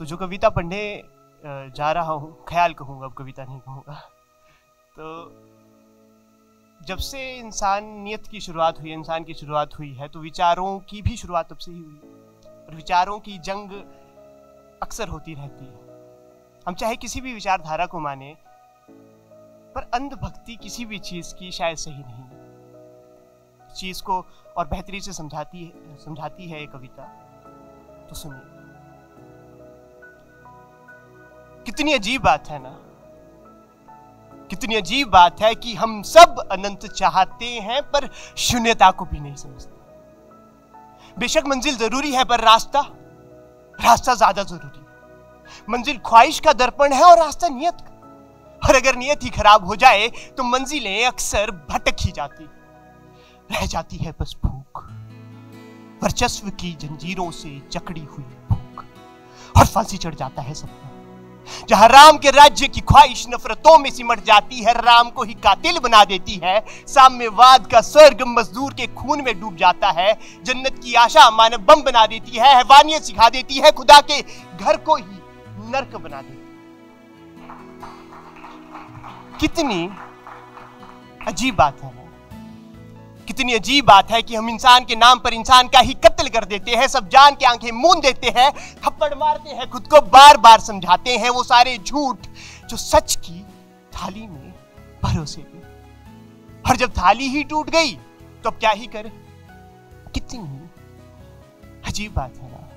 तो जो कविता पढ़ने जा रहा हूँ, ख्याल कहूँगा, अब कविता नहीं कहूँगा। तो जब से इंसानियत की शुरुआत हुई, इंसान की शुरुआत हुई है तो विचारों की भी शुरुआत तब से ही हुई। और विचारों की जंग अक्सर होती रहती है। हम चाहे किसी भी विचारधारा को माने, पर अंधभक्ति किसी भी चीज़ की शायद सही नहीं। चीज़ को और बेहतरी से समझाती है समझाती है ये कविता। तो सुनिए। कितनी अजीब बात है ना? कितनी अजीब बात है कि हम सब अनंत चाहते हैं, पर शून्यता को भी नहीं समझते। बेशक मंजिल ज़रूरी है, पर रास्ता रास्ता ज़्यादा ज़रूरी है। मंजिल ख्वाहिश का दर्पण है और रास्ता नियत का। और अगर नियत ही खराब हो जाए तो मंजिलें अक्सर भटक ही जाती रह जाती है बस भूख। वर्चस्व की जंजीरों से जकड़ी हुई भूख। और फांसी चढ़ जाता है सपना। जहाँ राम के राज्य की ख्वाहिश नफरतों में सिमट जाती है, राम को ही कातिल बना देती है। साम्यवाद का स्वर्ग मजदूर के खून में डूब जाता है। जन्नत की आशा मानव बम बना देती है, हैवानियत सिखा देती है, खुदा के घर को ही नरक बना देती कितनी अजीब बात है कितनी अजीब बात है कि हम इंसान के नाम पर इंसान का ही कत्ल कर देते हैं, सब जान के आँखें मूंद देते हैं, थप्पड़ मारते हैं, खुद को बार बार समझाते हैं, वो सारे झूठ जो सच की थाली में भरोसे में और जब थाली ही टूट गई तो अब क्या ही करें? कितनी अजीब बात है ना।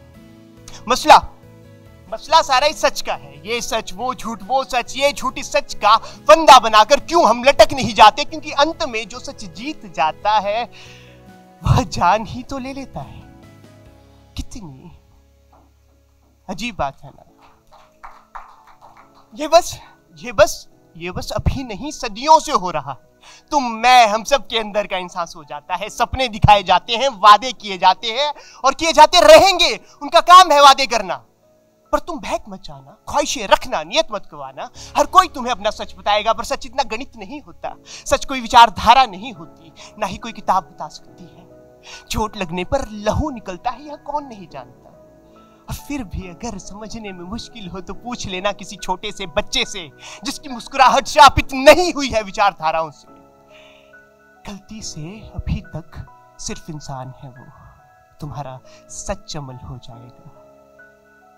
मसला मसला सारा ही सच का है। ये सच, वो झूठ, वो सच, ये झूठ इस सच का फंदा बनाकर क्यों हम लटक नहीं जाते? क्योंकि अंत में जो सच जीत जाता है, वह जान ही तो ले लेता है। कितनी अजीब बात है ना। ये बस ये बस ये बस अभी नहीं, सदियों से हो रहा। तुम, मैं, हम सब के अंदर का एहसास हो जाता है। सपने दिखाए जाते हैं, वादे किए जाते हैं और किए जाते रहेंगे। उनका काम है वादे करना। पर तुम बहक मत जाना, ख्वाहिशें रखना, नियत मत गवाना। हर कोई तुम्हें अपना सच बताएगा, पर सच इतना गणित नहीं होता। सच कोई विचारधारा नहीं होती, ना ही कोई किताब बता सकती है। चोट लगने पर लहू निकलता है, यह कौन नहीं जानता। और फिर भी अगर समझने में मुश्किल हो तो पूछ लेना किसी छोटे से बच्चे से, जिसकी मुस्कुराहट शापित नहीं हुई है विचारधाराओं से। गलती से अभी तक सिर्फ़ इंसान है वो। तुम्हारा सच अमल हो जाएगा।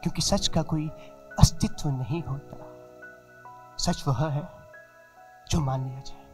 क्योंकि सच का कोई अस्तित्व नहीं होता। सच वह है जो मान लिया जाए।